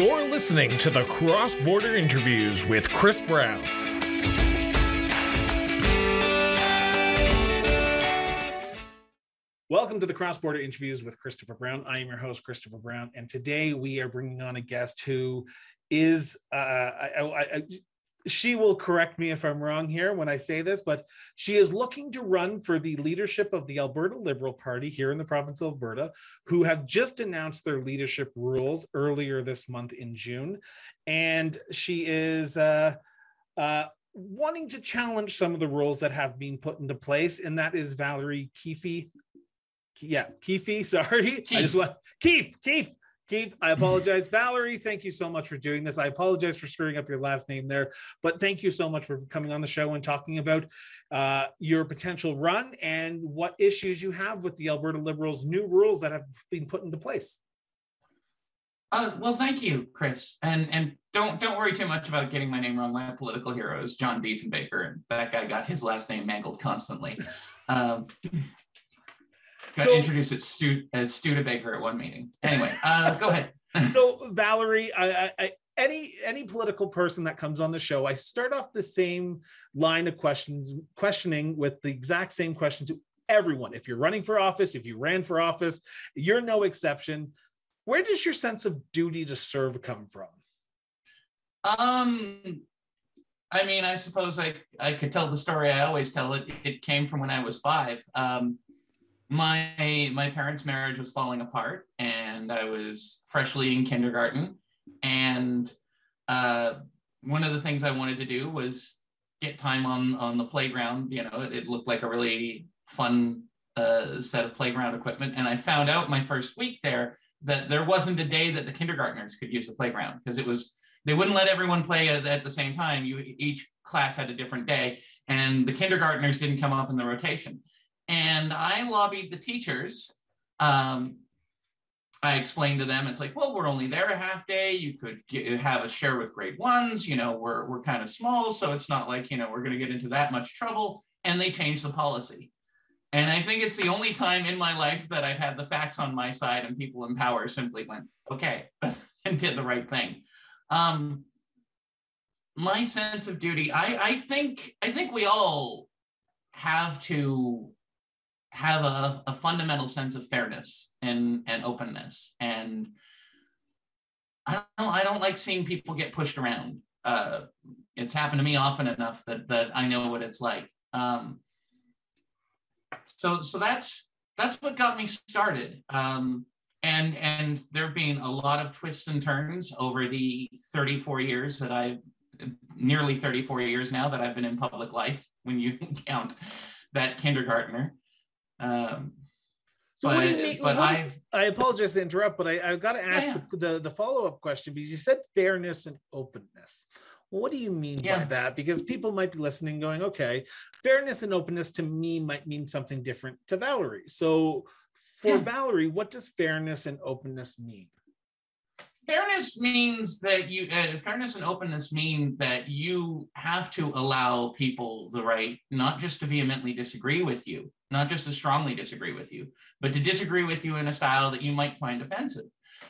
You're listening to the Cross Border Interviews with Chris Brown. Welcome to the Cross Border Interviews with Christopher Brown. I am your host, Christopher Brown, and today we are bringing on a guest who is uh, I, I, I, she will correct me if I'm wrong here when I say this, but she is looking to run for the leadership of the Alberta Liberal Party here in the province of Alberta, who have just announced their leadership rules earlier this month in June. And she is uh, uh, wanting to challenge some of the rules that have been put into place, and that is Valerie Keefe. Yeah, Keefe, sorry. Keith. I just want Keith, Keith. Keith, I apologize. Valerie, thank you so much for doing this. I apologize for screwing up your last name there, but thank you so much for coming on the show and talking about uh, your potential run and what issues you have with the Alberta Liberals' new rules that have been put into place. Uh, well, thank you, Chris, and and don't don't worry too much about getting my name wrong. My political hero is John Diefenbaker, and that guy got his last name mangled constantly. Um, got so, introduced as, Stu, as Studebaker at one meeting. Anyway, uh, go ahead. so Valerie, I, I, any any political person that comes on the show, I start off the same line of questions, questioning with the exact same question to everyone. If you're running for office, if you ran for office, you're no exception. Where does your sense of duty to serve come from? Um, I mean, I suppose I I could tell the story I always tell. It it came from when I was five. Um, my my parents' marriage was falling apart, and I was freshly in kindergarten. And uh, one of the things I wanted to do was get time on on the playground. You know, it, it looked like a really fun uh, set of playground equipment. And I found out my first week there that there wasn't a day that the kindergartners could use the playground because it was they wouldn't let everyone play at, the same time. You each class had a different day, and the kindergartners didn't come up in the rotation. And I lobbied the teachers. Um, I explained to them, it's like, well, we're only there a half day. You could get, have a share with grade ones. You know, we're, we're kind of small. So it's not like, you know, we're going to get into that much trouble. And they changed the policy. And I think it's the only time in my life that I've had the facts on my side and people in power simply went, okay, and did the right thing. Um, my sense of duty, I, I think, I think we all have to have a, a fundamental sense of fairness and, and openness. And I don't, I don't like seeing people get pushed around. Uh, it's happened to me often enough that, that I know what it's like. Um, so, so that's, that's what got me started. Um, and, and there have been a lot of twists and turns over the 34 years that I've, nearly 34 years now that I've been in public life when you count that kindergartner. Um, so but, what do you mean? But I, I apologize to interrupt, but I, have got to ask yeah, yeah. the, the, the follow up question because you said fairness and openness. What do you mean yeah. by that? Because people might be listening, going, "Okay, fairness and openness to me might mean something different to Valerie." So, for Valerie, what does fairness and openness mean? fairness means that you uh, fairness and openness mean that you have to allow people the right not just to vehemently disagree with you not just to strongly disagree with you but to disagree with you in a style that you might find offensive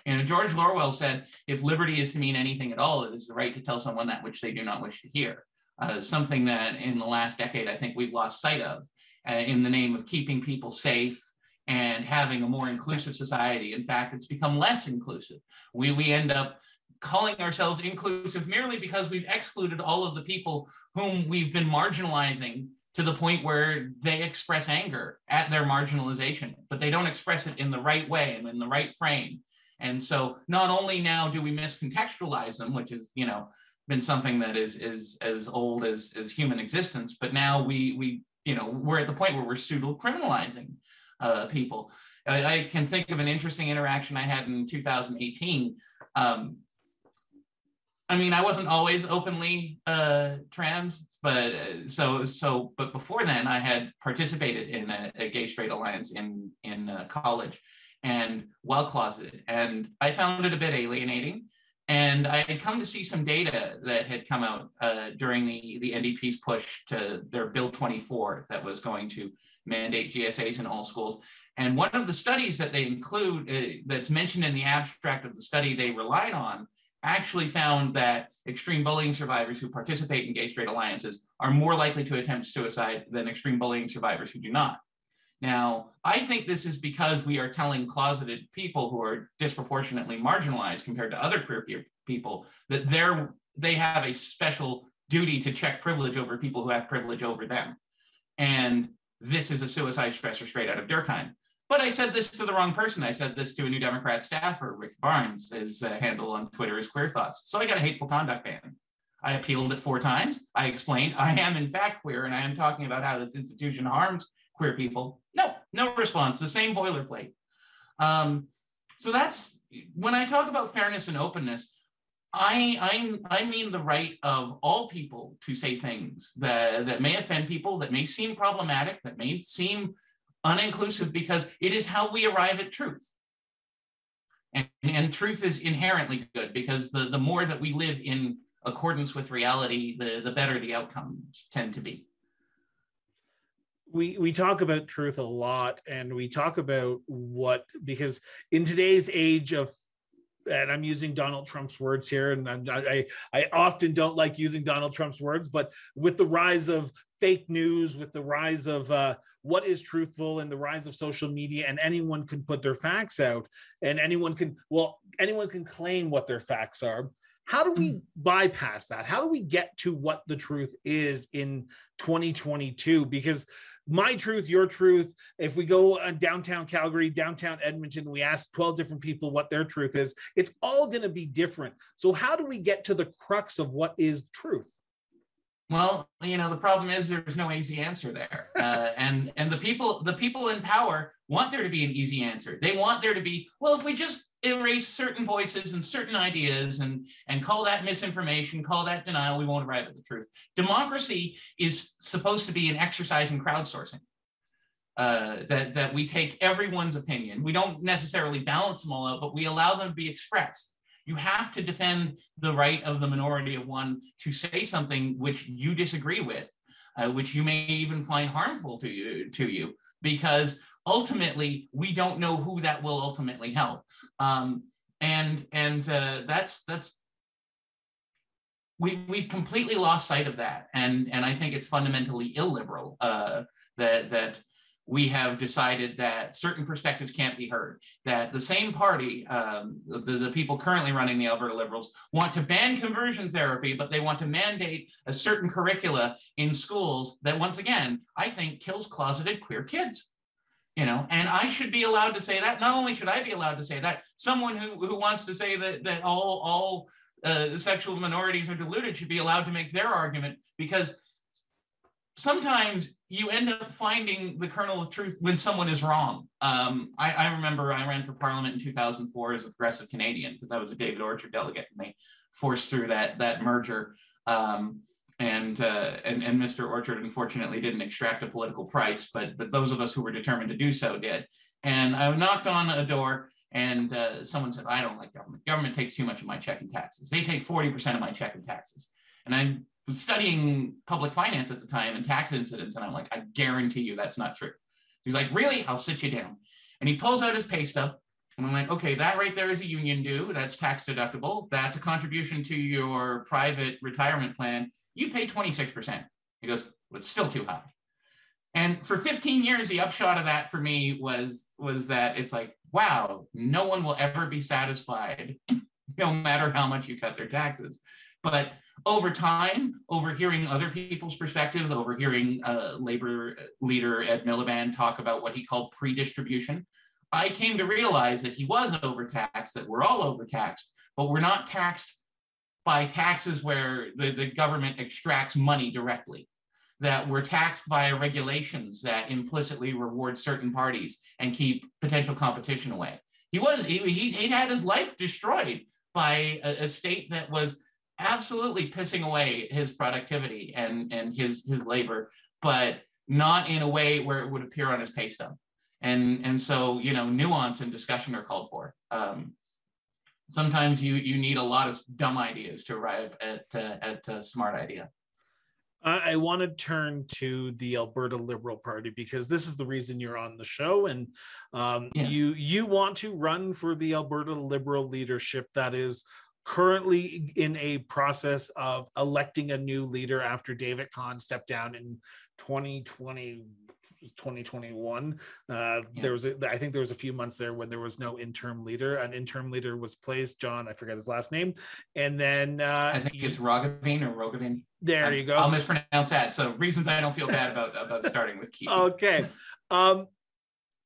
you know george orwell said if liberty is to mean anything at all it is the right to tell someone that which they do not wish to hear uh, something that in the last decade i think we've lost sight of uh, in the name of keeping people safe and having a more inclusive society. In fact, it's become less inclusive. We, we end up calling ourselves inclusive merely because we've excluded all of the people whom we've been marginalizing to the point where they express anger at their marginalization, but they don't express it in the right way and in the right frame. And so not only now do we miscontextualize them, which is, you know, been something that is is as old as, as human existence, but now we we you know we're at the point where we're pseudo criminalizing uh, people. I, I, can think of an interesting interaction I had in 2018. Um, I mean, I wasn't always openly uh, trans, but uh, so so. But before then, I had participated in a, a gay straight alliance in in uh, college, and well closeted, and I found it a bit alienating. And I had come to see some data that had come out uh, during the the NDP's push to their Bill 24 that was going to mandate GSAs in all schools. And one of the studies that they include uh, that's mentioned in the abstract of the study they relied on actually found that extreme bullying survivors who participate in gay straight alliances are more likely to attempt suicide than extreme bullying survivors who do not. Now, I think this is because we are telling closeted people who are disproportionately marginalized compared to other queer people that they're they have a special duty to check privilege over people who have privilege over them. And this is a suicide stressor straight out of Durkheim. But I said this to the wrong person. I said this to a New Democrat staffer, Rick Barnes. His uh, handle on Twitter is Queer Thoughts. So I got a hateful conduct ban. I appealed it four times. I explained I am in fact queer and I am talking about how this institution harms queer people. No, no response. The same boilerplate. Um, so that's when I talk about fairness and openness. I, I I mean the right of all people to say things that that may offend people, that may seem problematic, that may seem uninclusive because it is how we arrive at truth. And, and truth is inherently good because the, the more that we live in accordance with reality, the, the better the outcomes tend to be. We, we talk about truth a lot and we talk about what because in today's age of and I'm using Donald Trump's words here, and I'm, i I often don't like using Donald Trump's words, but with the rise of fake news, with the rise of uh, what is truthful, and the rise of social media, and anyone can put their facts out, and anyone can well, anyone can claim what their facts are. How do we mm. bypass that? How do we get to what the truth is in 2022? Because my truth, your truth. If we go downtown Calgary, downtown Edmonton, we ask 12 different people what their truth is, it's all going to be different. So, how do we get to the crux of what is truth? Well, you know, the problem is there's no easy answer there, uh, and and the people the people in power want there to be an easy answer. They want there to be well, if we just erase certain voices and certain ideas and and call that misinformation call that denial. We won't arrive at the truth. Democracy is supposed to be an exercise in crowdsourcing uh, that that we take everyone's opinion. We don't necessarily balance them all out but we allow them to be expressed. You have to defend the right of the minority of one to say something which you disagree with uh, which you may even find harmful to you to you because ultimately we don't know who that will ultimately help um, and and uh, that's that's we we've completely lost sight of that and and i think it's fundamentally illiberal uh, that that we have decided that certain perspectives can't be heard. That the same party, um, the, the people currently running the Alberta Liberals, want to ban conversion therapy, but they want to mandate a certain curricula in schools that, once again, I think kills closeted queer kids you know and i should be allowed to say that not only should i be allowed to say that someone who, who wants to say that that all all uh, sexual minorities are deluded should be allowed to make their argument because sometimes you end up finding the kernel of truth when someone is wrong. Um, I, I, remember I ran for parliament in 2004 as a progressive Canadian because I was a David Orchard delegate and they forced through that that merger. Um, and, uh, and and Mr. Orchard unfortunately didn't extract a political price, but but those of us who were determined to do so did. And I knocked on a door, and uh, someone said, "I don't like government. Government takes too much of my check and taxes. They take forty percent of my check and taxes." And I was studying public finance at the time and tax incidents, and I'm like, "I guarantee you that's not true." He's like, "Really? I'll sit you down." And he pulls out his pay stub, and I'm like, okay, that right there is a union due. That's tax deductible. That's a contribution to your private retirement plan you pay 26%. He goes, well, it's still too high. And for 15 years, the upshot of that for me was was that it's like, wow, no one will ever be satisfied, no matter how much you cut their taxes. But over time, overhearing other people's perspectives, overhearing uh, labor leader Ed Miliband talk about what he called pre-distribution, I came to realize that he was overtaxed, that we're all overtaxed, but we're not taxed by taxes where the, the government extracts money directly, that we're taxed by regulations that implicitly reward certain parties and keep potential competition away. He was, he, he, he had his life destroyed by a, a state that was absolutely pissing away his productivity and, and his, his labor, but not in a way where it would appear on his pay stub. And, and so, you know, nuance and discussion are called for. Um, sometimes you you need a lot of dumb ideas to arrive at uh, at a smart idea. I want to turn to the Alberta Liberal Party because this is the reason you're on the show, and um, yes. you you want to run for the Alberta Liberal leadership that is currently in a process of electing a new leader after David Khan stepped down in 2020 2021 uh, yeah. there was a, i think there was a few months there when there was no interim leader. An interim leader was placed john i forget his last name. And then uh, i think it's Rogovin or Rogovin. there i you go. I'll mispronounce that. So reasons i don't feel bad about about starting with keith. Okay. Um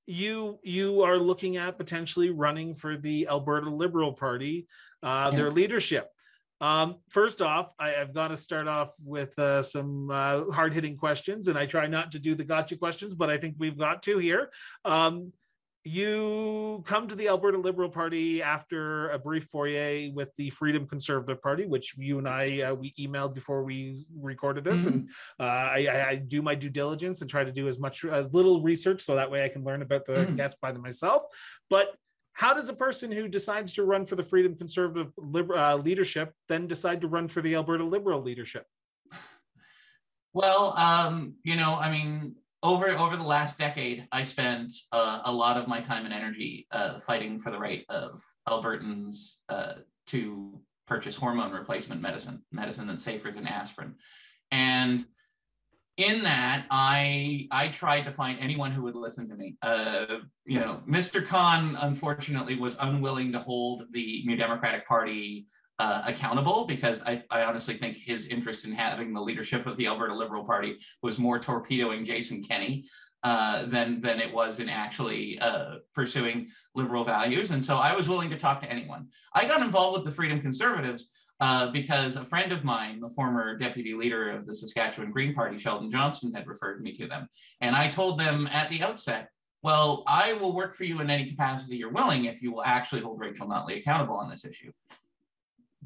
you you are looking at potentially running for the alberta liberal party. Uh, yes. their leadership um, first off, I, have got to start off with uh, some uh, hard hitting questions, and I try not to do the gotcha questions, but I think we've got to here. Um, you come to the Alberta Liberal Party after a brief foyer with the Freedom Conservative Party, which you and I uh, we emailed before we recorded this, mm-hmm. and uh, I, I, do my due diligence and try to do as much as little research so that way I can learn about the mm-hmm. guests by myself. But how does a person who decides to run for the Freedom Conservative uh, leadership then decide to run for the Alberta Liberal leadership? Well, um, you know, I mean, over over the last decade, I spent uh, a lot of my time and energy uh, fighting for the right of Albertans uh, to purchase hormone replacement medicine, medicine that's safer than aspirin, and in that i i tried to find anyone who would listen to me. Uh, you know mr khan unfortunately was unwilling to hold the new democratic party uh, accountable because I, I honestly think his interest in having the leadership of the alberta liberal party was more torpedoing jason kenney uh, than than it was in actually uh, pursuing liberal values. And so i was willing to talk to anyone. I got involved with the freedom conservatives uh, because a friend of mine, the former deputy leader of the Saskatchewan Green Party, Sheldon Johnson, had referred me to them. And I told them at the outset, well, I will work for you in any capacity you're willing if you will actually hold Rachel Notley accountable on this issue.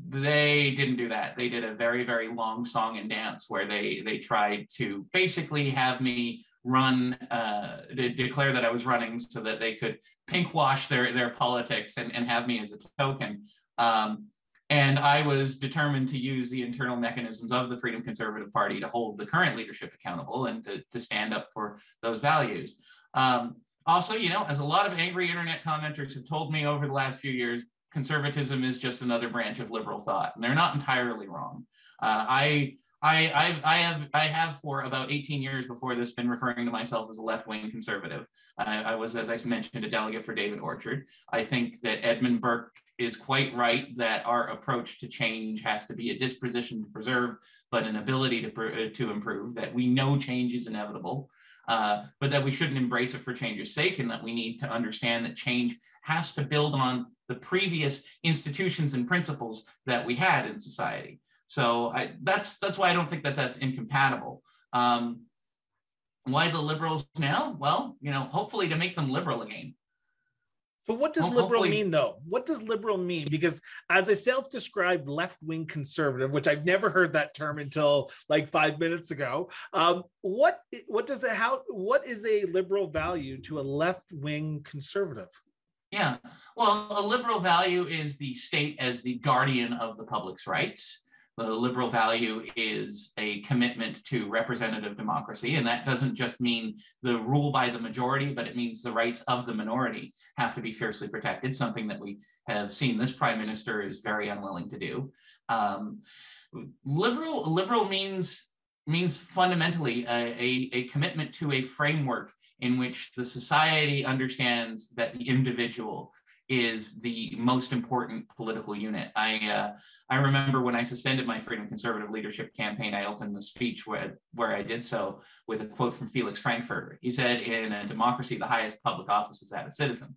They didn't do that. They did a very, very long song and dance where they they tried to basically have me run uh, declare that I was running so that they could pink wash their their politics and, and have me as a token. Um, and I was determined to use the internal mechanisms of the Freedom Conservative Party to hold the current leadership accountable and to, to stand up for those values. Um, also, you know, as a lot of angry internet commenters have told me over the last few years, conservatism is just another branch of liberal thought, and they're not entirely wrong. Uh, I I, I've, I have I have for about 18 years before this been referring to myself as a left-wing conservative. I, I was, as I mentioned, a delegate for David Orchard. I think that Edmund Burke is quite right that our approach to change has to be a disposition to preserve, but an ability to, to improve, that we know change is inevitable, uh, but that we shouldn't embrace it for change's sake, and that we need to understand that change has to build on the previous institutions and principles that we had in society. So I, that's that's why I don't think that that's incompatible. Um, why the liberals now? Well, you know, hopefully to make them liberal again. So what does liberal mean though? What does liberal mean? Because as a self-described left-wing conservative, which I've never heard that term until like five minutes ago, um, what what does it how what is a liberal value to a left-wing conservative? Yeah, well, a liberal value is the state as the guardian of the public's rights. The liberal value is a commitment to representative democracy. And that doesn't just mean the rule by the majority, but it means the rights of the minority have to be fiercely protected, something that we have seen this prime minister is very unwilling to do. Um, liberal, liberal means, means fundamentally a, a, a commitment to a framework in which the society understands that the individual is the most important political unit. I uh, I remember when I suspended my Freedom Conservative Leadership campaign, I opened the speech where where I did so with a quote from Felix Frankfurter. He said, "In a democracy, the highest public office is that of citizen."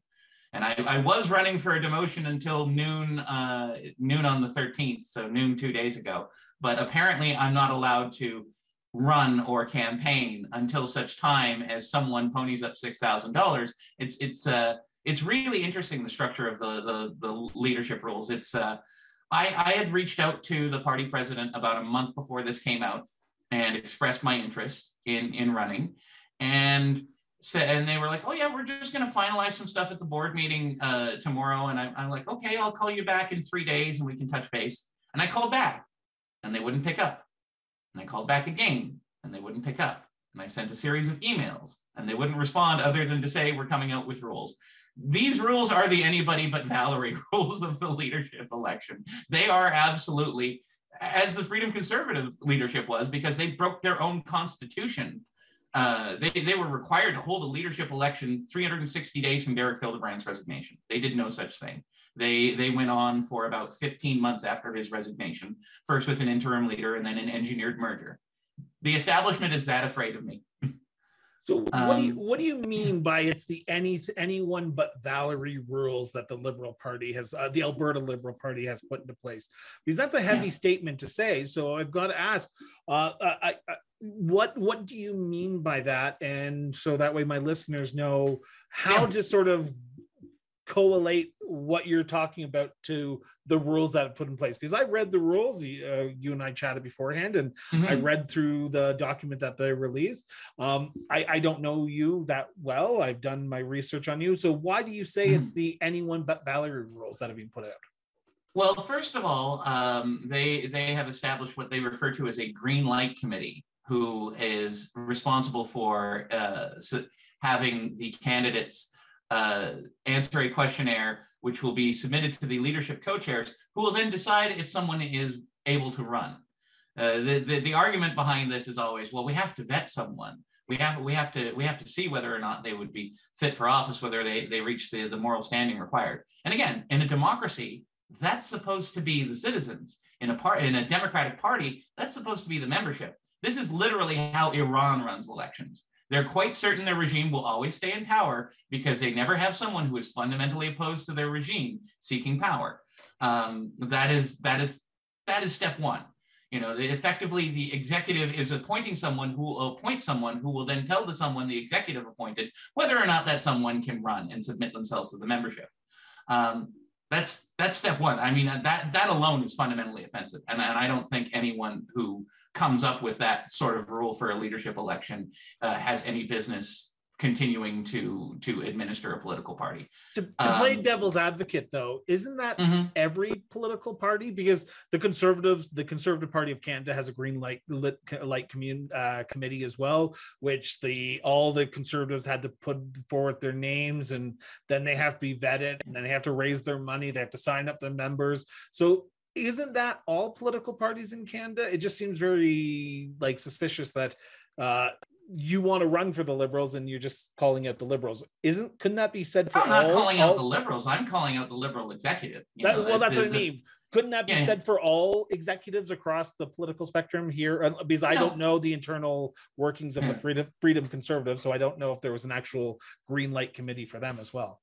And I, I was running for a demotion until noon uh, noon on the 13th, so noon two days ago. But apparently, I'm not allowed to run or campaign until such time as someone ponies up six thousand dollars. It's it's uh it's really interesting the structure of the the, the leadership roles. It's uh, I, I had reached out to the party president about a month before this came out and expressed my interest in in running, and said and they were like, oh yeah, we're just going to finalize some stuff at the board meeting uh, tomorrow, and I, I'm like, okay, I'll call you back in three days and we can touch base. And I called back, and they wouldn't pick up, and I called back again, and they wouldn't pick up. And I sent a series of emails, and they wouldn't respond other than to say, We're coming out with rules. These rules are the anybody but Valerie rules of the leadership election. They are absolutely, as the Freedom Conservative leadership was, because they broke their own constitution. Uh, they, they were required to hold a leadership election 360 days from Derek Fildebrandt's resignation. They did no such thing. They, they went on for about 15 months after his resignation, first with an interim leader and then an engineered merger. The establishment is that afraid of me. So what do you um, what do you mean by it's the any anyone but Valerie rules that the Liberal Party has uh, the Alberta Liberal Party has put into place? Because that's a heavy yeah. statement to say. So I've got to ask, uh, uh I, I, what what do you mean by that? And so that way my listeners know how yeah. to sort of collate what you're talking about to the rules that have put in place because i read the rules uh, you and i chatted beforehand and mm-hmm. i read through the document that they released um, I, I, don't know you that well i've done my research on you so why do you say mm-hmm. it's the anyone but valerie rules that have been put out well first of all um, they they have established what they refer to as a green light committee who is responsible for uh, having the candidates uh, answer a questionnaire, which will be submitted to the leadership co-chairs, who will then decide if someone is able to run. Uh, the, the, the argument behind this is always, well, we have to vet someone. We have we have to we have to see whether or not they would be fit for office, whether they they reach the, the moral standing required. And again, in a democracy, that's supposed to be the citizens. In a part in a democratic party, that's supposed to be the membership. This is literally how Iran runs elections. They're quite certain their regime will always stay in power because they never have someone who is fundamentally opposed to their regime seeking power. Um, that is that is that is step one. You know, effectively, the executive is appointing someone who will appoint someone who will then tell the someone the executive appointed whether or not that someone can run and submit themselves to the membership. Um, that's that's step one. I mean, that that alone is fundamentally offensive, and, and I don't think anyone who comes up with that sort of rule for a leadership election uh, has any business continuing to to administer a political party. To, to um, play devil's advocate, though, isn't that mm-hmm. every political party? Because the Conservatives, the Conservative Party of Canada, has a green light lit, light commun, uh, committee as well, which the all the Conservatives had to put forward their names, and then they have to be vetted, and then they have to raise their money, they have to sign up their members. So isn't that all political parties in Canada? It just seems very like suspicious that uh, you want to run for the liberals and you're just calling out the liberals. Isn't couldn't that be said for I'm not all, calling all, out the liberals. I'm calling out the liberal executive. That, know, well, that's the, what I mean. The, couldn't that be yeah. said for all executives across the political spectrum here? Uh, because I no. don't know the internal workings of yeah. the Freedom Freedom Conservative, so I don't know if there was an actual green light committee for them as well.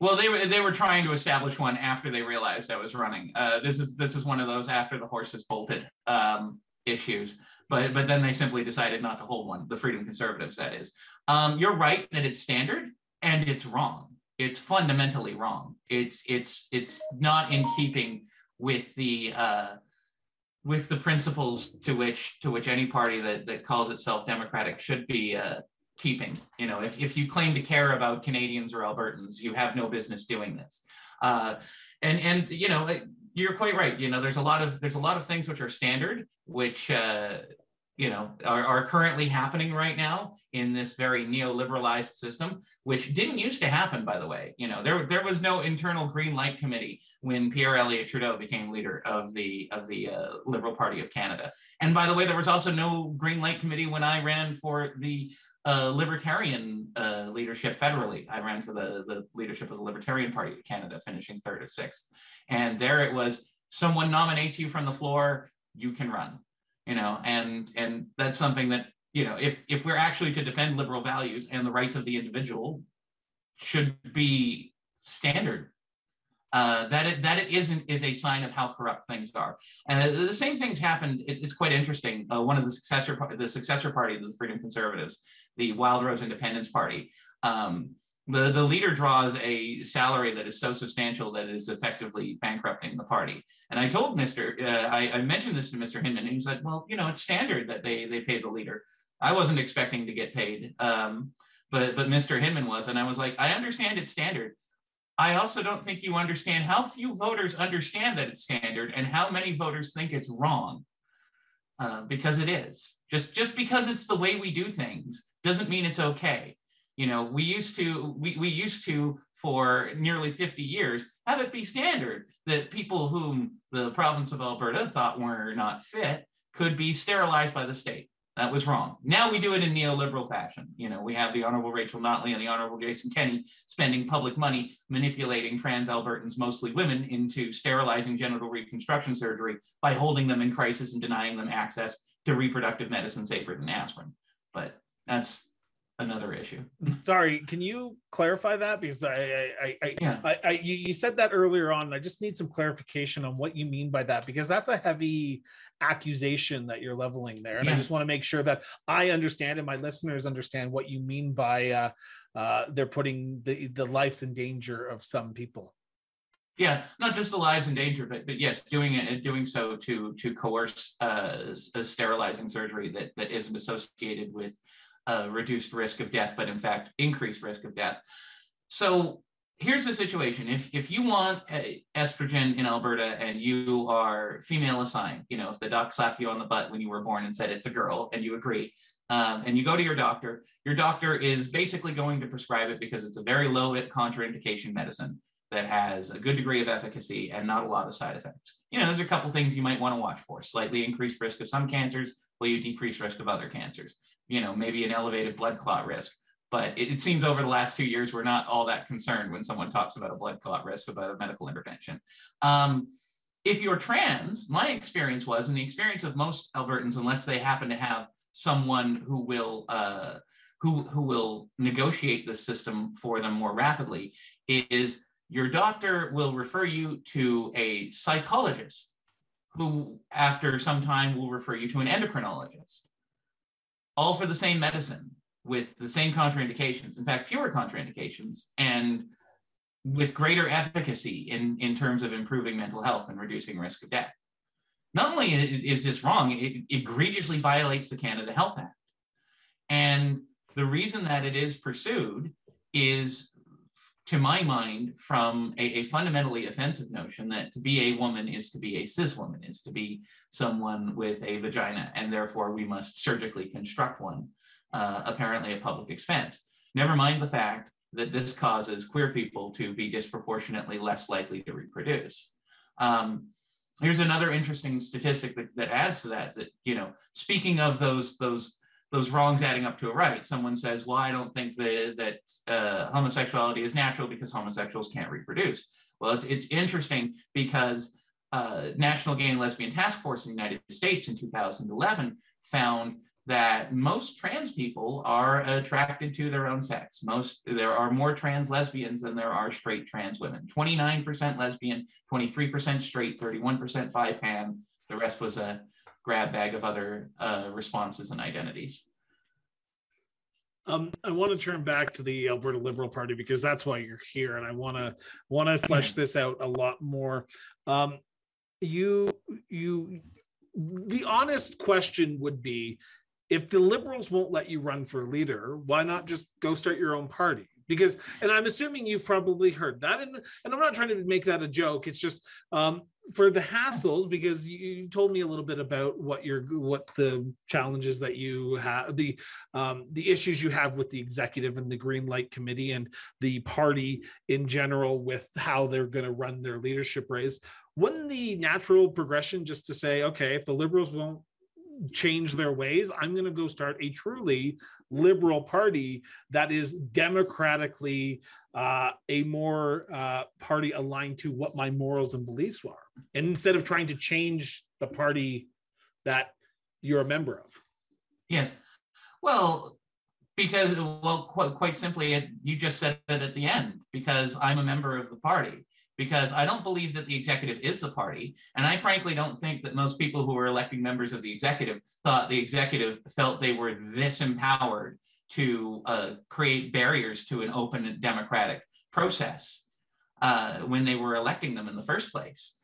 Well, they were they were trying to establish one after they realized I was running. Uh, this is this is one of those after the horses bolted um, issues. But but then they simply decided not to hold one. The Freedom Conservatives, that is. Um, you're right that it's standard and it's wrong. It's fundamentally wrong. It's it's it's not in keeping with the uh, with the principles to which to which any party that that calls itself democratic should be uh, keeping. You know, if, if you claim to care about Canadians or Albertans, you have no business doing this. Uh, and and you know, you're quite right. You know, there's a lot of there's a lot of things which are standard, which uh, you know are, are currently happening right now in this very neoliberalized system, which didn't used to happen, by the way. You know, there there was no internal green light committee when Pierre Elliott Trudeau became leader of the of the uh, Liberal Party of Canada. And by the way, there was also no green light committee when I ran for the uh, libertarian uh, leadership federally. I ran for the, the leadership of the Libertarian Party of Canada, finishing third or sixth. And there it was someone nominates you from the floor, you can run. You know, and and that's something that, you know, if if we're actually to defend liberal values and the rights of the individual should be standard. Uh, that it that it isn't is a sign of how corrupt things are, and the same things happened. It's, it's quite interesting. Uh, one of the successor the successor party, the Freedom Conservatives, the Wild Rose Independence Party. Um, the, the leader draws a salary that is so substantial that it is effectively bankrupting the party. And I told Mr. Uh, I, I, mentioned this to Mr. Hinman, and he said, "Well, you know, it's standard that they they pay the leader. I wasn't expecting to get paid, um, but but Mr. Hinman was, and I was like, I understand it's standard. I also don't think you understand how few voters understand that it's standard, and how many voters think it's wrong. uh, because it is. Just just because it's the way we do things doesn't mean it's okay. You know, we used to we, we used to for nearly 50 years have it be standard that people whom the province of Alberta thought were not fit could be sterilized by the state. That was wrong. Now we do it in neoliberal fashion. You know, we have the Honorable Rachel Notley and the Honorable Jason Kenney spending public money manipulating trans Albertans, mostly women, into sterilizing genital reconstruction surgery by holding them in crisis and denying them access to reproductive medicine safer than aspirin. But that's another issue. Sorry, can you clarify that? Because I, I, I, yeah. I, I you, you said that earlier on. I just need some clarification on what you mean by that because that's a heavy accusation that you're leveling there, and yeah. I just want to make sure that I understand and my listeners understand what you mean by uh, uh, they're putting the the lives in danger of some people. Yeah, not just the lives in danger, but but yes, doing it doing so to to coerce uh, a sterilizing surgery that that isn't associated with a reduced risk of death, but in fact increased risk of death. So here's the situation: if if you want estrogen in Alberta and you are female assigned, you know, if the doc slapped you on the butt when you were born and said it's a girl, and you agree, um, and you go to your doctor, your doctor is basically going to prescribe it because it's a very low contraindication medicine that has a good degree of efficacy and not a lot of side effects. You know, there's a couple things you might want to watch for: slightly increased risk of some cancers, will you decrease risk of other cancers? You know, maybe an elevated blood clot risk. But it, it, seems over the last two years, we're not all that concerned when someone talks about a blood clot risk about a medical intervention. Um, if you're trans, my experience was, and the experience of most Albertans, unless they happen to have someone who will uh, who who will negotiate the system for them more rapidly, is your doctor will refer you to a psychologist, who after some time will refer you to an endocrinologist all for the same medicine with the same contraindications. In fact, fewer contraindications and with greater efficacy in, in terms of improving mental health and reducing risk of death. Not only is this wrong, it egregiously violates the Canada Health Act. And the reason that it is pursued is, to my mind, from a, a fundamentally offensive notion that to be a woman is to be a cis woman, is to be someone with a vagina, and therefore we must surgically construct one, uh, apparently at public expense. Never mind the fact that this causes queer people to be disproportionately less likely to reproduce. Um, here's another interesting statistic that, that adds to that, that, you know, speaking of those, those, those wrongs adding up to a right, someone says, well, I don't think that, that uh, homosexuality is natural because homosexuals can't reproduce. Well, it's, it's interesting because uh, National Gay and Lesbian Task Force in the United States in 2011 found that most trans people are attracted to their own sex. Most there are more trans lesbians than there are straight trans women. 29% lesbian, 23% straight, 31% bi pan. The rest was a grab bag of other uh, responses and identities. Um, I want to turn back to the Alberta Liberal Party because that's why you're here, and I want to want to flesh this out a lot more. Um, you you the honest question would be if the liberals won't let you run for leader why not just go start your own party because and i'm assuming you've probably heard that and, and i'm not trying to make that a joke it's just um, for the hassles because you told me a little bit about what your what the challenges that you have the um, the issues you have with the executive and the green light committee and the party in general with how they're going to run their leadership race. Wouldn't the natural progression just to say okay if the liberals won't change their ways i'm going to go start a truly liberal party that is democratically uh, a more uh, party aligned to what my morals and beliefs are and instead of trying to change the party that you're a member of. Yes. Well because well quite, quite simply you just said it at the end because i'm a member of the party because I don't believe that the executive is the party. And I frankly don't think that most people who are electing members of the executive thought the executive felt they were this empowered to uh, create barriers to an open democratic process uh, when they were electing them in the first place.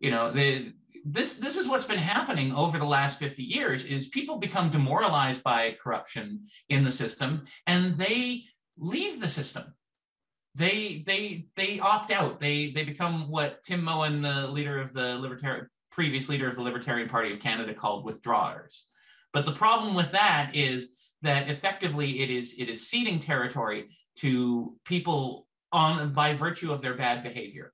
You know, this this is what's been happening over the last 50 years is people become demoralized by corruption in the system and they leave the system they they they opt out. They they become what Tim Moen, the leader of the Libertarian previous leader of the Libertarian Party of Canada called withdrawers. But the problem with that is that effectively it is it is ceding territory to people on by virtue of their bad behavior.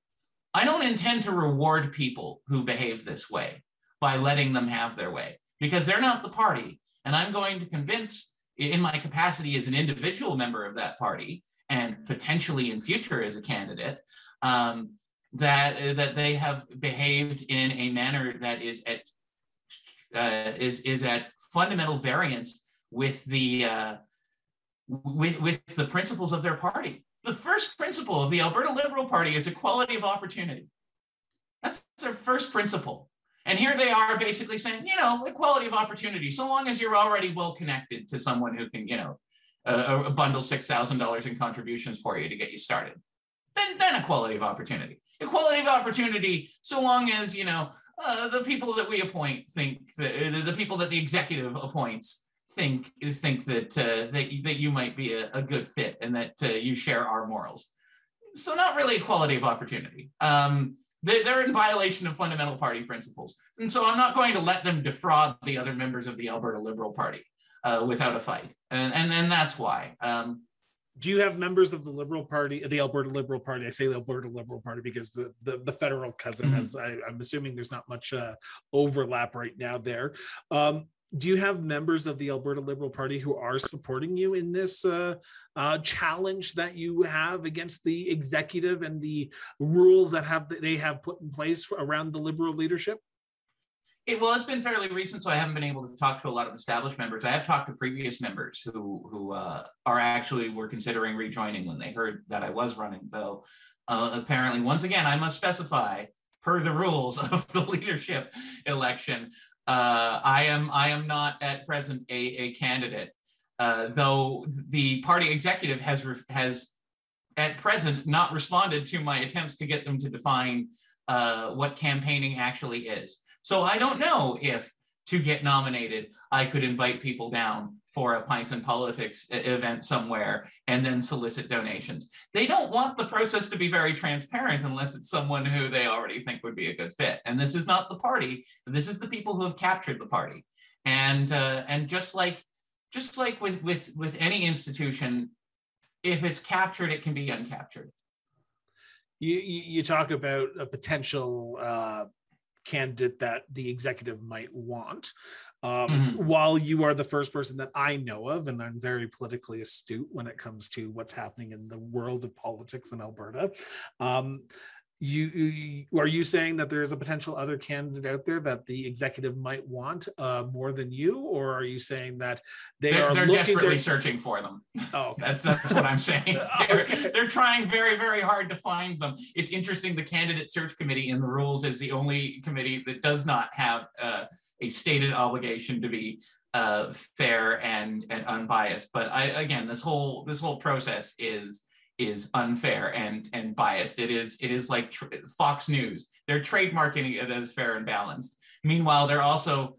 I don't intend to reward people who behave this way by letting them have their way because they're not the party. And I'm going to convince, in my capacity as an individual member of that party and potentially in future as a candidate, um, that, that they have behaved in a manner that is at, uh, is, is at fundamental variance with the, uh, with, with the principles of their party. The first principle of the Alberta Liberal Party is equality of opportunity. That's their first principle. And here they are basically saying, you know, equality of opportunity, so long as you're already well connected to someone who can, you know, uh, a bundle $6,000 in contributions for you to get you started, then, then equality of opportunity. Equality of opportunity, so long as, you know, uh, the people that we appoint think that the people that the executive appoints think think that uh, that that you might be a, a good fit and that uh, you share our morals. So not really equality of opportunity. Um, they, they're in violation of fundamental party principles, and so I'm not going to let them defraud the other members of the Alberta Liberal Party uh, without a fight, and and and that's why. Um, do you have members of the Liberal Party, the Alberta Liberal Party? I say the Alberta Liberal Party because the the, the federal cousin mm-hmm. has. I, am assuming there's not much uh, overlap right now there. Um, do you have members of the Alberta Liberal Party who are supporting you in this uh, uh, challenge that you have against the executive and the rules that have they have put in place around the Liberal leadership? It, well, it's been fairly recent, so I haven't been able to talk to a lot of established members. I have talked to previous members who who uh, are actually were considering rejoining when they heard that I was running. Though uh, apparently, once again, I must specify per the rules of the leadership election uh, I am I am not at present a, a candidate, uh, though the party executive has has at present not responded to my attempts to get them to define uh, what campaigning actually is. So I don't know if to get nominated I could invite people down for a Pints and Politics event somewhere and then solicit donations. They don't want the process to be very transparent unless it's someone who they already think would be a good fit. And this is not the party. This is the people who have captured the party. And uh, and just like just like with with with any institution, if it's captured, it can be uncaptured. You you talk about a potential uh, candidate that the executive might want um, mm-hmm. while you are the first person that I know of, and I'm very politically astute when it comes to what's happening in the world of politics in Alberta. Um, you, you, are you saying that there is a potential other candidate out there that the executive might want uh, more than you, or are you saying that they they're, are they're looking, desperately they're... searching for them? Oh, okay. that's that's what I'm saying. they're, okay. they're trying very very hard to find them. It's interesting. The candidate search committee in the rules is the only committee that does not have. Uh, a stated obligation to be uh, fair and, and unbiased. But I, again, this whole this whole process is is unfair and and biased. It is it is like tr- Fox News. They're trademarking it as fair and balanced. Meanwhile, they're also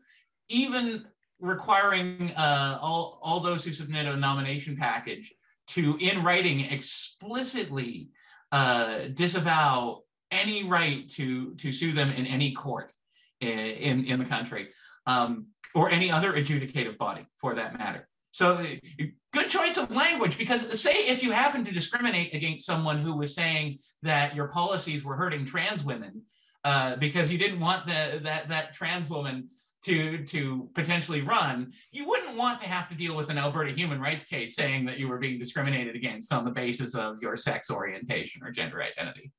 even requiring uh, all all those who submit a nomination package to, in writing, explicitly uh, disavow any right to to sue them in any court in, in the country um, or any other adjudicative body for that matter. So good choice of language because say if you happen to discriminate against someone who was saying that your policies were hurting trans women uh, because you didn't want the, that, that trans woman to, to potentially run, you wouldn't want to have to deal with an Alberta human rights case saying that you were being discriminated against on the basis of your sex orientation or gender identity.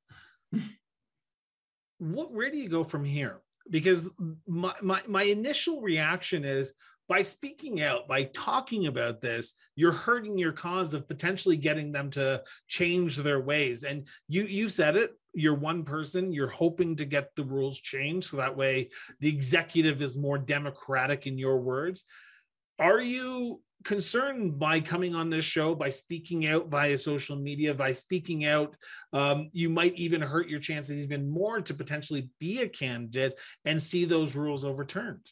what, where do you go from here? because my, my my initial reaction is by speaking out by talking about this you're hurting your cause of potentially getting them to change their ways. And you you said it you're one person you're hoping to get the rules changed. So that way the executive is more democratic in your words. Are you concerned by coming on this show, by speaking out via social media, by speaking out, um, you might even hurt your chances even more to potentially be a candidate and see those rules overturned.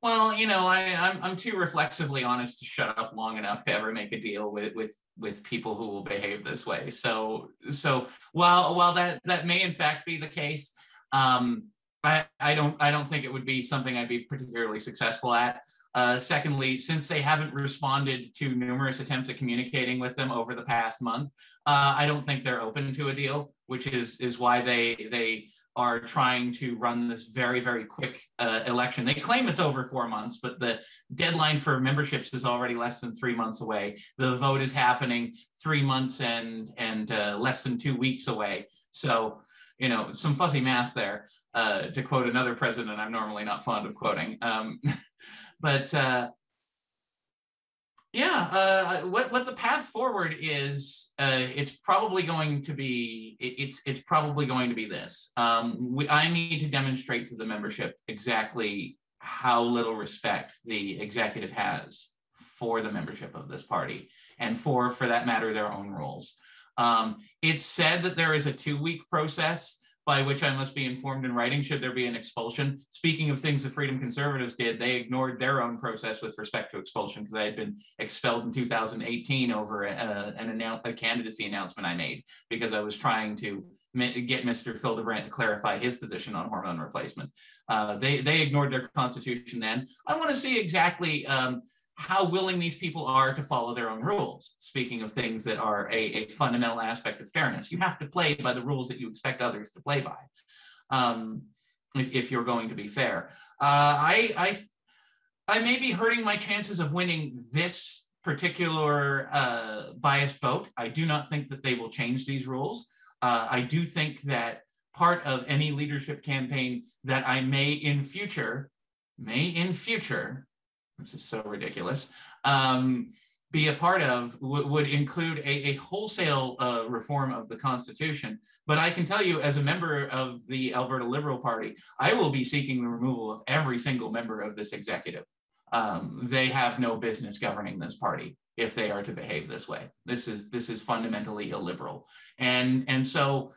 Well, you know, I, I'm I'm too reflexively honest to shut up long enough to ever make a deal with with with people who will behave this way. So so while while that that may in fact be the case, um, I, I don't I don't think it would be something I'd be particularly successful at. Uh, secondly, since they haven't responded to numerous attempts at communicating with them over the past month, uh, I don't think they're open to a deal, which is is why they they are trying to run this very very quick uh, election. They claim it's over four months, but the deadline for memberships is already less than three months away. The vote is happening three months and and uh, less than two weeks away. So you know some fuzzy math there. Uh, to quote another president, I'm normally not fond of quoting. Um, but uh, yeah, uh, what what the path forward is, uh, it's probably going to be it, it's it's probably going to be this. Um, we, I need to demonstrate to the membership exactly how little respect the executive has for the membership of this party and for, for that matter, their own rules. Um, it's said that there is a two week process by which I must be informed in writing should there be an expulsion. Speaking of things the Freedom Conservatives did, they ignored their own process with respect to expulsion because I had been expelled in 2018 over a, an annou- a candidacy announcement I made because I was trying to get Mr. Fildebrandt to clarify his position on hormone replacement. Uh, they, they ignored their constitution then. I want to see exactly um, how willing these people are to follow their own rules. Speaking of things that are a, a, fundamental aspect of fairness, you have to play by the rules that you expect others to play by, um, if, if, you're going to be fair. Uh, I, I, I may be hurting my chances of winning this particular uh, biased vote. I do not think that they will change these rules. Uh, I do think that part of any leadership campaign that I may in future, may in future this is so ridiculous, um, be a part of would include a, a wholesale uh, reform of the Constitution. But I can tell you, as a member of the Alberta Liberal Party, I will be seeking the removal of every single member of this executive. Um, they have no business governing this party if they are to behave this way. This is this is fundamentally illiberal, and and so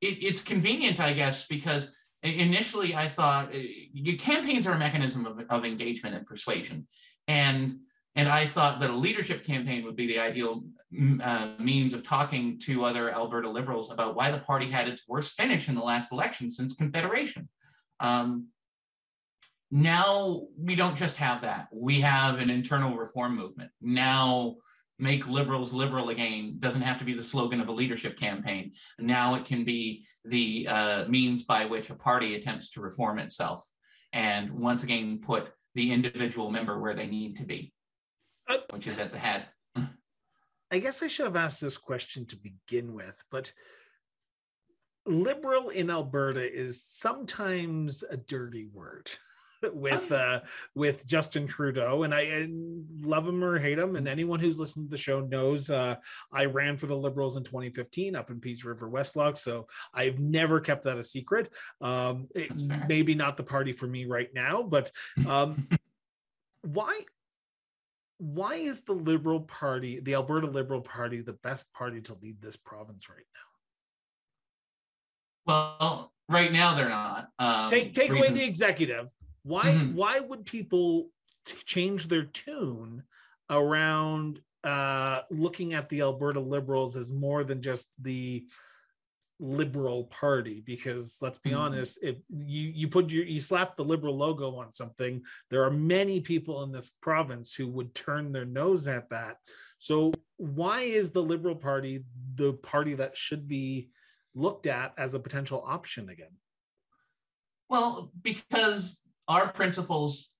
it, it's convenient, I guess, because initially I thought uh, campaigns are a mechanism of, of engagement and persuasion. And, and I thought that a leadership campaign would be the ideal uh, means of talking to other Alberta Liberals about why the party had its worst finish in the last election since Confederation. Um, now we don't just have that. We have an internal reform movement. Now make liberals liberal again doesn't have to be the slogan of a leadership campaign. Now it can be the uh, means by which a party attempts to reform itself and once again put the individual member where they need to be, uh, which is at the head. I guess I should have asked this question to begin with, but liberal in Alberta is sometimes a dirty word. With uh, with Justin Trudeau, and I, I, love him or hate him. And anyone who's listened to the show knows uh, I ran for the Liberals in 2015 up in Peace River, Westlock. So I've never kept that a secret. Um, it, maybe not the party for me right now, but um, why? Why is the Liberal Party, the Alberta Liberal Party, the best party to lead this province right now? Well, right now they're not. Um, take take reasons. away the executive. Why mm-hmm. why would people change their tune around uh, looking at the Alberta Liberals as more than just the liberal party because let's be mm-hmm. honest if you you put your you slap the liberal logo on something there are many people in this province who would turn their nose at that so why is the liberal party the party that should be looked at as a potential option again well because our principles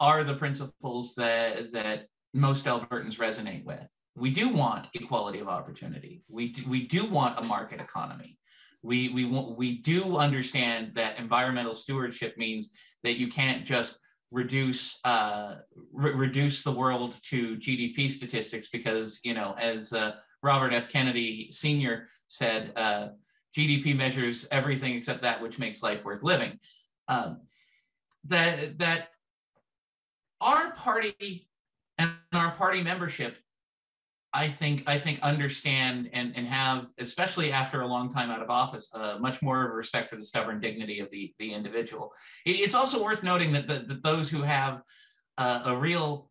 are the principles that that most Albertans resonate with. We do want equality of opportunity. We do, we do want a market economy. We we want, we do understand that environmental stewardship means that you can't just reduce uh, re- reduce the world to GDP statistics because you know as uh, Robert F. Kennedy Sr. said, uh, GDP measures everything except that which makes life worth living. Um, that that our party and our party membership I think I think understand and and have especially after a long time out of office uh, much more of a respect for the stubborn dignity of the the individual. It's also worth noting that, that, that those who have uh, a real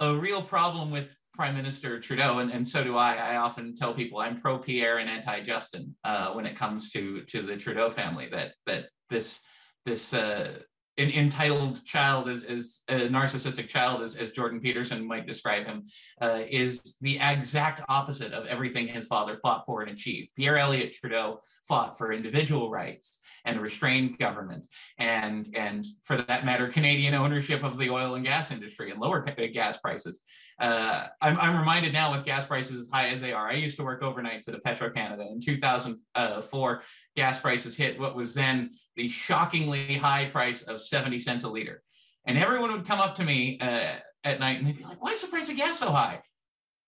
a real problem with Prime Minister Trudeau and, and so do I. I often tell people I'm pro Pierre and anti Justin uh, when it comes to to the Trudeau family. That that this this uh, an entitled child, as, as a narcissistic child, as, as Jordan Peterson might describe him, uh, is the exact opposite of everything his father fought for and achieved. Pierre Elliott Trudeau fought for individual rights and restrained government, and and for that matter, Canadian ownership of the oil and gas industry and lower gas prices. Uh, I'm, I'm reminded now with gas prices as high as they are. I used to work overnights at a Petro Canada in 2004 gas prices hit what was then the shockingly high price of 70 cents a liter. And everyone would come up to me uh, at night and they'd be like, why is the price of gas so high?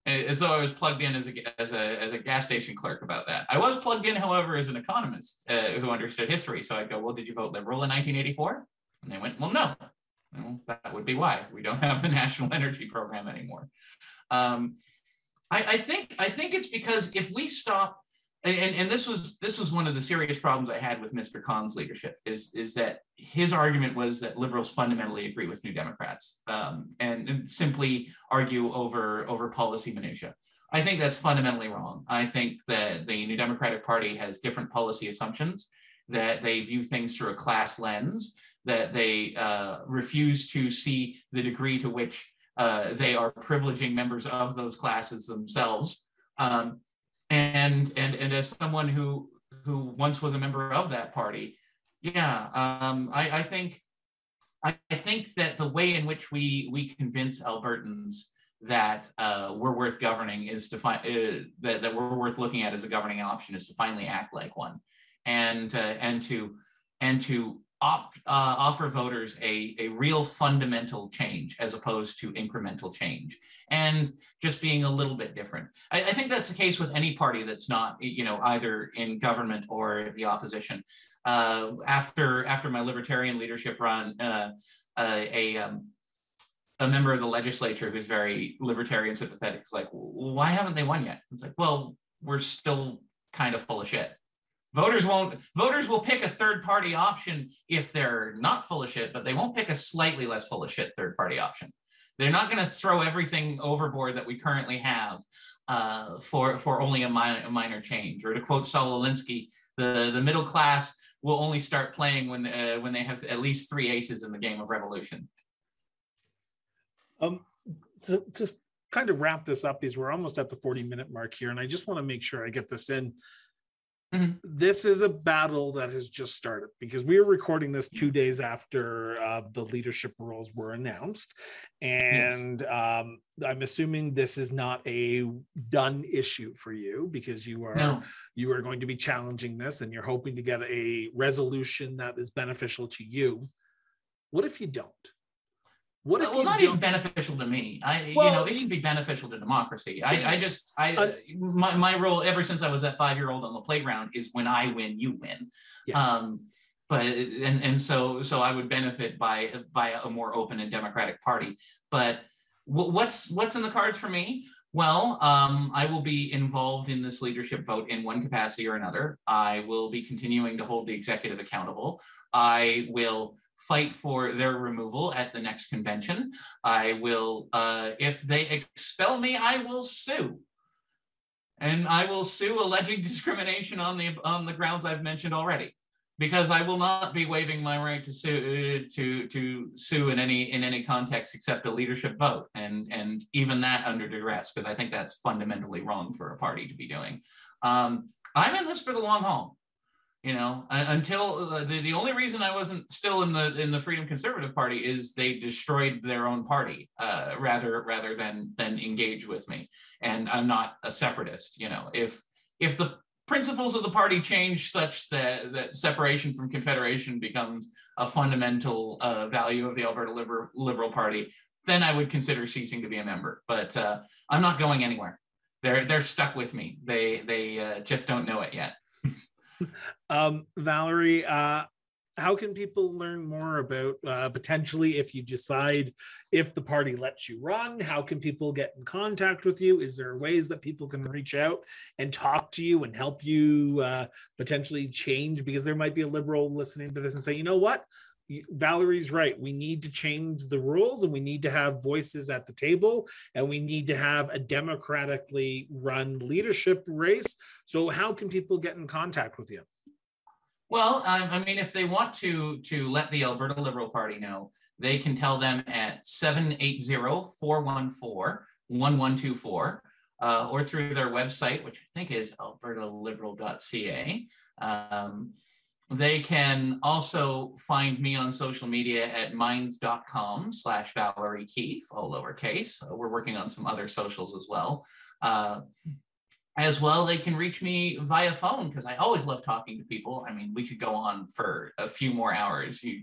As though I was plugged in as a, as a, as a gas station clerk about that. I was plugged in, however, as an economist uh, who understood history. So I'd go, well, did you vote liberal in 1984? And they went, well, no. Well, that would be why we don't have the national energy program anymore. Um, I, I think I think it's because if we stop and, and this was this was one of the serious problems I had with Mr. Khan's leadership is is that his argument was that liberals fundamentally agree with New Democrats um, and, and, simply argue over over policy minutia. I think that's fundamentally wrong. I think that the New Democratic Party has different policy assumptions, that they view things through a class lens, that they uh, refuse to see the degree to which uh, they are privileging members of those classes themselves. Um, and and and as someone who who once was a member of that party yeah um, I, I think I, think that the way in which we we convince albertans that uh, we're worth governing is to find uh, that, that we're worth looking at as a governing option is to finally act like one. And uh, and to and to opt, uh, offer voters a, a real fundamental change as opposed to incremental change and just being a little bit different. I, I, think that's the case with any party that's not, you know, either in government or the opposition. Uh, after after my libertarian leadership run, uh, uh a um, a member of the legislature who's very libertarian sympathetic is like, why haven't they won yet? It's like, well, we're still kind of full of shit. Voters won't voters will pick a third party option if they're not full of shit, but they won't pick a slightly less full of shit third party option. They're not going to throw everything overboard that we currently have uh, for for only a, mi- a, minor change. Or to quote Saul Alinsky, the the middle class will only start playing when uh, when they have at least three aces in the game of revolution. Um, to, to kind of wrap this up, because we're almost at the forty minute mark here, and I just want to make sure I get this in. Mm-hmm. This is a battle that has just started because we are recording this two days after uh, the leadership roles were announced. And yes. um, I'm assuming this is not a done issue for you because you are no. you are going to be challenging this and you're hoping to get a resolution that is beneficial to you. What if you don't? What if well, not even beneficial to me? I, well, you know, it can be beneficial to democracy. I, I just, I, uh, my, my role ever since I was that five year old on the playground is when I win, you win. Yeah. Um, but and and so so I would benefit by by a more open and democratic party. But what's what's in the cards for me? Well, um, I will be involved in this leadership vote in one capacity or another. I will be continuing to hold the executive accountable. I will fight for their removal at the next convention. I will, uh, if they expel me, I will sue. And I will sue alleging discrimination on the on the grounds I've mentioned already, because I will not be waiving my right to sue to to sue in any in any context except a leadership vote, and and even that under duress, because I think that's fundamentally wrong for a party to be doing. Um, I'm in this for the long haul you know until uh, the, the only reason i wasn't still in the in the freedom conservative party is they destroyed their own party uh, rather rather than than engage with me. And i'm not a separatist you know. If if the principles of the party change such that that separation from confederation becomes a fundamental uh, value of the alberta liberal, liberal party then i would consider ceasing to be a member. But uh, i'm not going anywhere. They're they're stuck with me. They they uh, just don't know it yet um, Valerie, uh, how can people learn more about uh, potentially if you decide if the party lets you run? How can people get in contact with you? Is there ways that people can reach out and talk to you and help you uh, potentially change? Because there might be a liberal listening to this and say, you know what? Valerie's right. We need to change the rules and we need to have voices at the table and we need to have a democratically run leadership race. So, how can people get in contact with you? Well, um, I mean, if they want to to let the Alberta Liberal Party know, they can tell them at 780-414-1124 uh, or through their website, which I think is albertaliberal.ca. Um, they can also find me on social media at minds.com slash Valerie Keefe, all lowercase. We're working on some other socials as well. Uh, as well, they can reach me via phone because I always love talking to people. I mean, we could go on for a few more hours. You,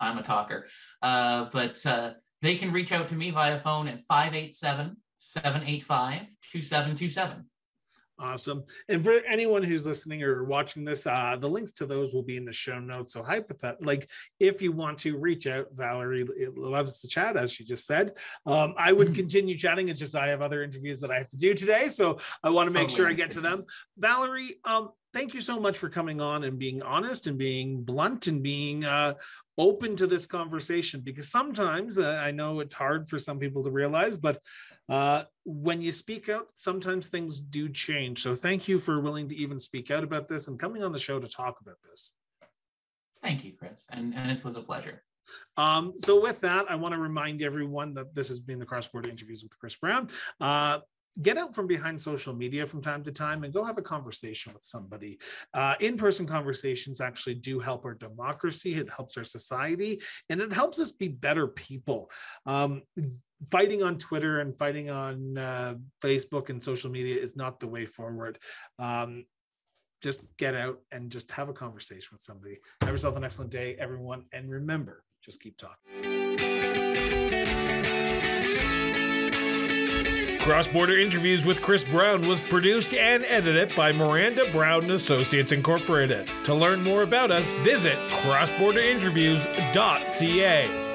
I'm a talker, uh, but uh, they can reach out to me via phone at 587 785 2727. Awesome. And for anyone who's listening or watching this, uh, the links to those will be in the show notes. So hypothet like if you want to reach out, Valerie loves to chat, as she just said. Um, I would mm-hmm. continue chatting. It's just I have other interviews that I have to do today. So I want to make totally sure I get to them. Valerie, um, thank you so much for coming on and being honest and being blunt and being uh, open to this conversation because sometimes uh, I know it's hard for some people to realize, but uh, when you speak out, sometimes things do change. So thank you for willing to even speak out about this and coming on the show to talk about this. Thank you, Chris. And, and it was a pleasure. Um, so with that, I want to remind everyone that this has been the Cross Border Interviews with Chris Brown. Uh, get out from behind social media from time to time and go have a conversation with somebody. Uh, in person conversations actually do help our democracy, it helps our society, and it helps us be better people. Um, fighting on Twitter and fighting on uh, Facebook and social media is not the way forward. Um, just get out and just have a conversation with somebody. Have yourself an excellent day, everyone. And remember, just keep talking. Cross Border Interviews with Chris Brown was produced and edited by Miranda Brown Associates Incorporated. To learn more about us, visit crossborderinterviews.ca.